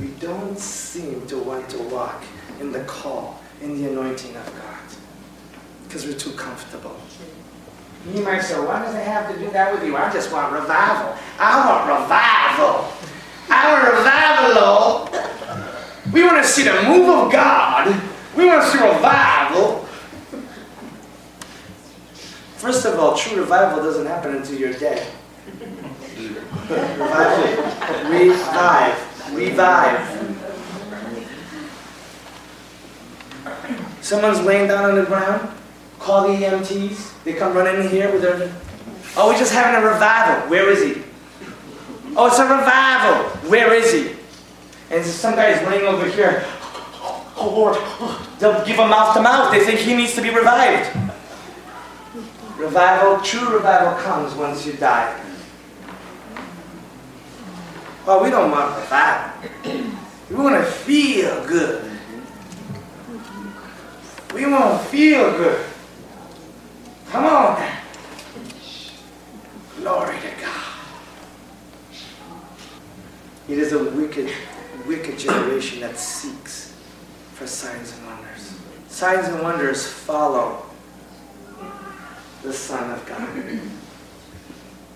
we don't seem to want to walk in the call, in the anointing of God, because we're too comfortable. You might say, why does it have to do that with you? I just want revival. I want revival. I want revival. We want to see the move of God. We want to see revival. First of all, true revival doesn't happen until you're dead. revival. Revive. Revive. Someone's laying down on the ground. Call the EMTs. They come running in here with their. Oh, we're just having a revival. Where is he? Oh, it's a revival. Where is he? And some guy's laying over here. Oh, Lord. They'll give him mouth to mouth. They think he needs to be revived. Revival, true revival comes once you die. Oh, we don't want revival. We want to feel good. We want to feel good. Come on. Glory to God. It is a wicked, wicked generation that seeks for signs and wonders. Signs and wonders follow the Son of God.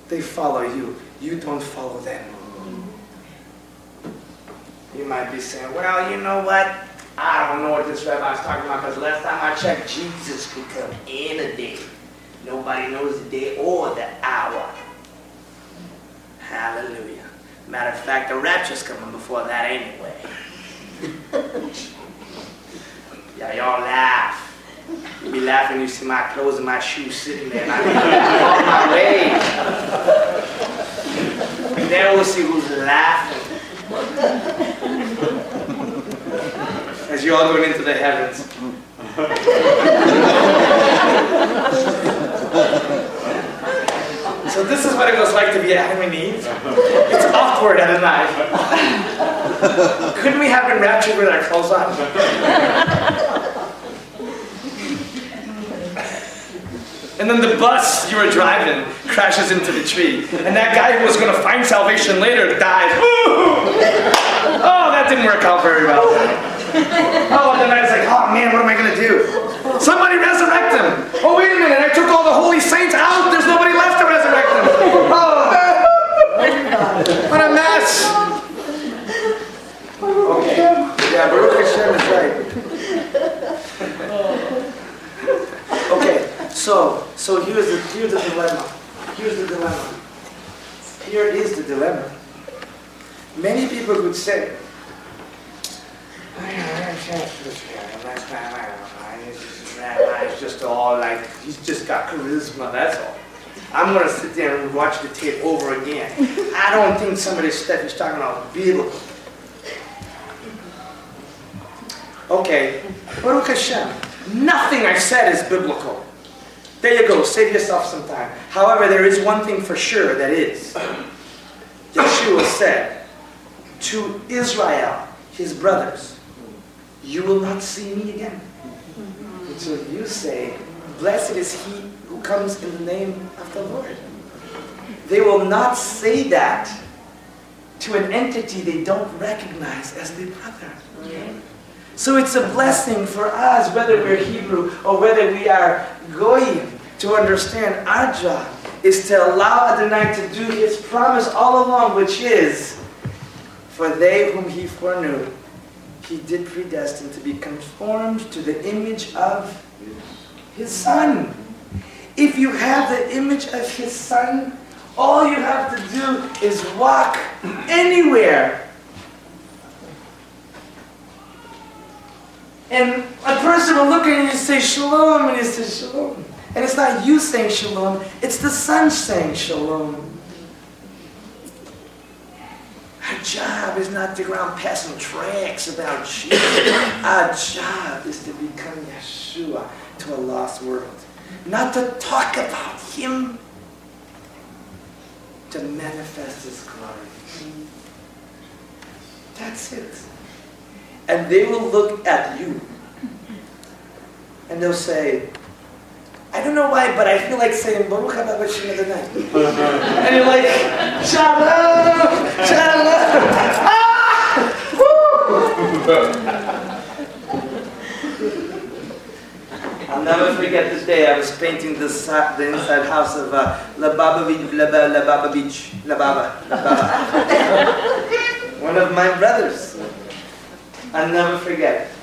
They follow you. You don't follow them. You might be saying, well, you know what? I don't know what this rabbi is talking about because last time I checked, Jesus could come in a day. Nobody knows the day or the hour. Hallelujah. Matter of fact, the rapture's coming before that anyway. yeah, y'all laugh. You be laughing, you see my clothes and my shoes sitting there, and I on my way. And then we'll see who's laughing. You're all going into the heavens. so this is what it was like to be Adam and Eve. It's awkward at a night. Couldn't we have been raptured with our clothes on? And then the bus you were driving crashes into the tree. And that guy who was going to find salvation later dies. oh, that didn't work out very well. Oh, and then I was like, oh man, what am I going to do? Somebody resurrect him. Oh, wait a minute, I took all the holy saints out. There's nobody left to resurrect them. Oh, what a mess. Okay. Yeah, Baruch Hashem is right. Okay. So, so here's the, here's the dilemma. Here's the dilemma. Here is the dilemma. Many people would say, I had a chance this guy last time I. He's just, just all like, he's just got charisma, that's all. I'm going to sit there and watch the tape over again. I don't think some of this stuff he's talking about biblical. Okay, Baruch Hashem, nothing I said is biblical. There you go, save yourself some time. However, there is one thing for sure that is. Yeshua said to Israel, his brothers, You will not see me again. Until you say, Blessed is he who comes in the name of the Lord. They will not say that to an entity they don't recognize as their brother. So it's a blessing for us, whether we're Hebrew or whether we are Goyim, to understand our job is to allow Adonai to do his promise all along, which is, for they whom he foreknew, he did predestine to be conformed to the image of his son. If you have the image of his son, all you have to do is walk anywhere And a person will look at you and say shalom, and he says shalom. And it's not you saying shalom, it's the son saying shalom. Our job is not to go around passing tracts about Jesus. Our job is to become Yeshua to a lost world. Not to talk about Him, to manifest His glory. That's it. And they will look at you and they'll say, I don't know why, but I feel like saying Baruch Haba Hashem and you're like, Shalom, Shalom. ah, I'll never forget this day. I was painting uh, the inside house of uh, La Baba Beach, La, La Baba Beach, La Baba, La Baba. One of my brothers. I'll never forget.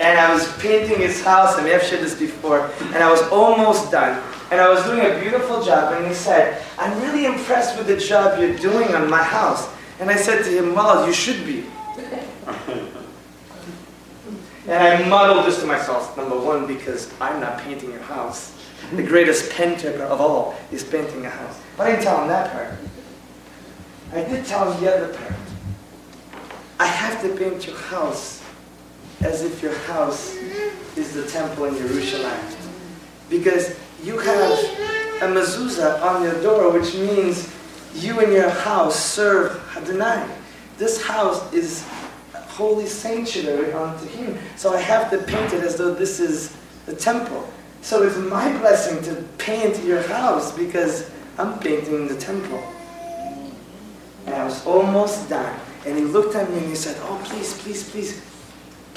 And I was painting his house, and we have shared this before, and I was almost done. And I was doing a beautiful job, and he said, I'm really impressed with the job you're doing on my house. And I said to him, well, you should be. And I muddled this to myself, number one, because I'm not painting your house. The greatest painter of all is painting a house. But I didn't tell him that part. I did tell him the other part. I have to paint your house as if your house is the temple in Jerusalem. Because you have a mezuzah on your door, which means you and your house serve Adonai. This house is holy sanctuary unto him. So I have to paint it as though this is the temple. So it's my blessing to paint your house because I'm painting the temple. And I was almost done. And he looked at me and he said, Oh, please, please, please,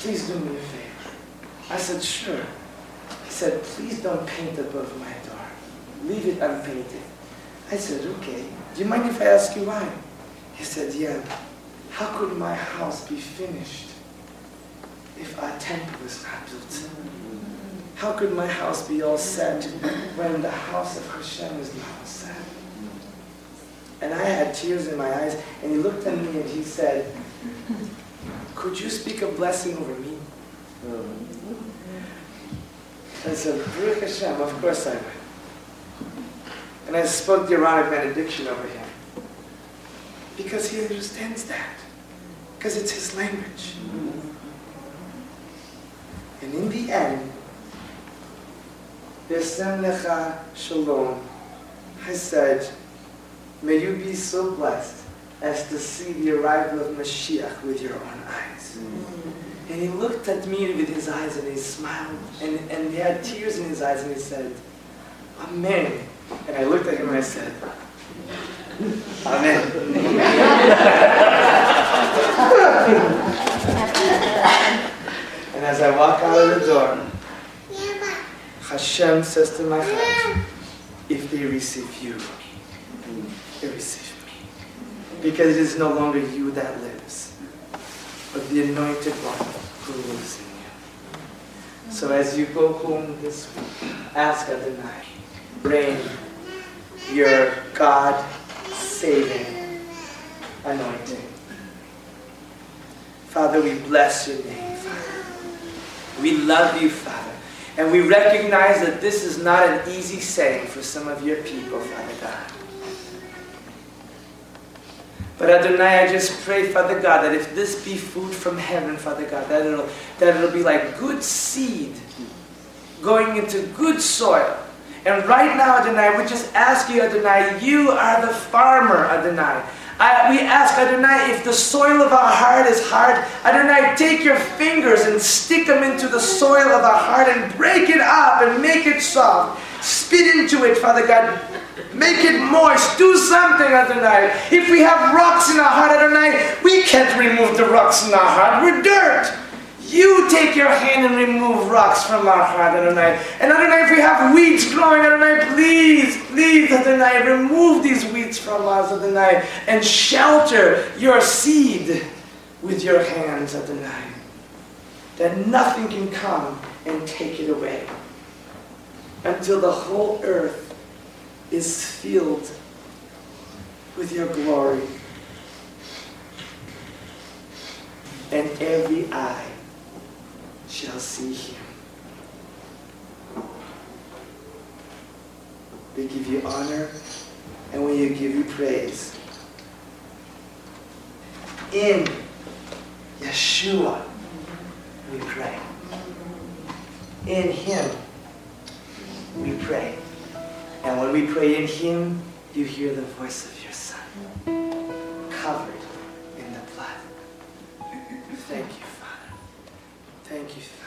please do me a favor. I said, Sure. He said, Please don't paint above my door. Leave it unpainted. I said, Okay. Do you mind if I ask you why? He said, Yeah. How could my house be finished if our temple is not built? How could my house be all set when the house of Hashem is not set? And I had tears in my eyes, and he looked at me and he said, Could you speak a blessing over me? I said, Baruch Hashem, of course I will. And I spoke the Aaronic benediction over him. Because he understands that. Because it's his language. And in the end, Yasem Lecha Shalom, I said, may you be so blessed as to see the arrival of Mashiach with your own eyes. And he looked at me with his eyes and he smiled. And, and he had tears in his eyes and he said, Amen. And I looked at him and I said, Amen. and as I walk out of the door, Hashem says to my heart, if they receive you, they receive me. Because it is no longer you that lives, but the anointed one who lives in you. So as you go home this week, ask Adonai, rain your God saving anointing. Father, we bless your name, Father. We love you, Father. And we recognize that this is not an easy saying for some of your people, Father God. But Adonai, I just pray, Father God, that if this be food from heaven, Father God, that it'll, that it'll be like good seed going into good soil. And right now, Adonai, we just ask you, Adonai, you are the farmer, Adonai. I, we ask, Adonai, if the soil of our heart is hard, Adonai, take your fingers and stick them into the soil of our heart and break it up and make it soft. Spit into it, Father God. Make it moist. Do something, Adonai. If we have rocks in our heart, Adonai, we can't remove the rocks in our heart. We're dirt. You take your hand and remove rocks from our heart, Adonai. And Adonai, if we have weeds growing, Adonai, please, please, Adonai, remove these weeds from us, Adonai, and shelter your seed with your hands, Adonai. That nothing can come and take it away until the whole earth is filled with your glory. And every eye shall see him. We give you honor and we give you praise. In Yeshua, we pray. In him, we pray. And when we pray in him, you hear the voice of your son, covered in the blood. Thank you, Father. Thank you.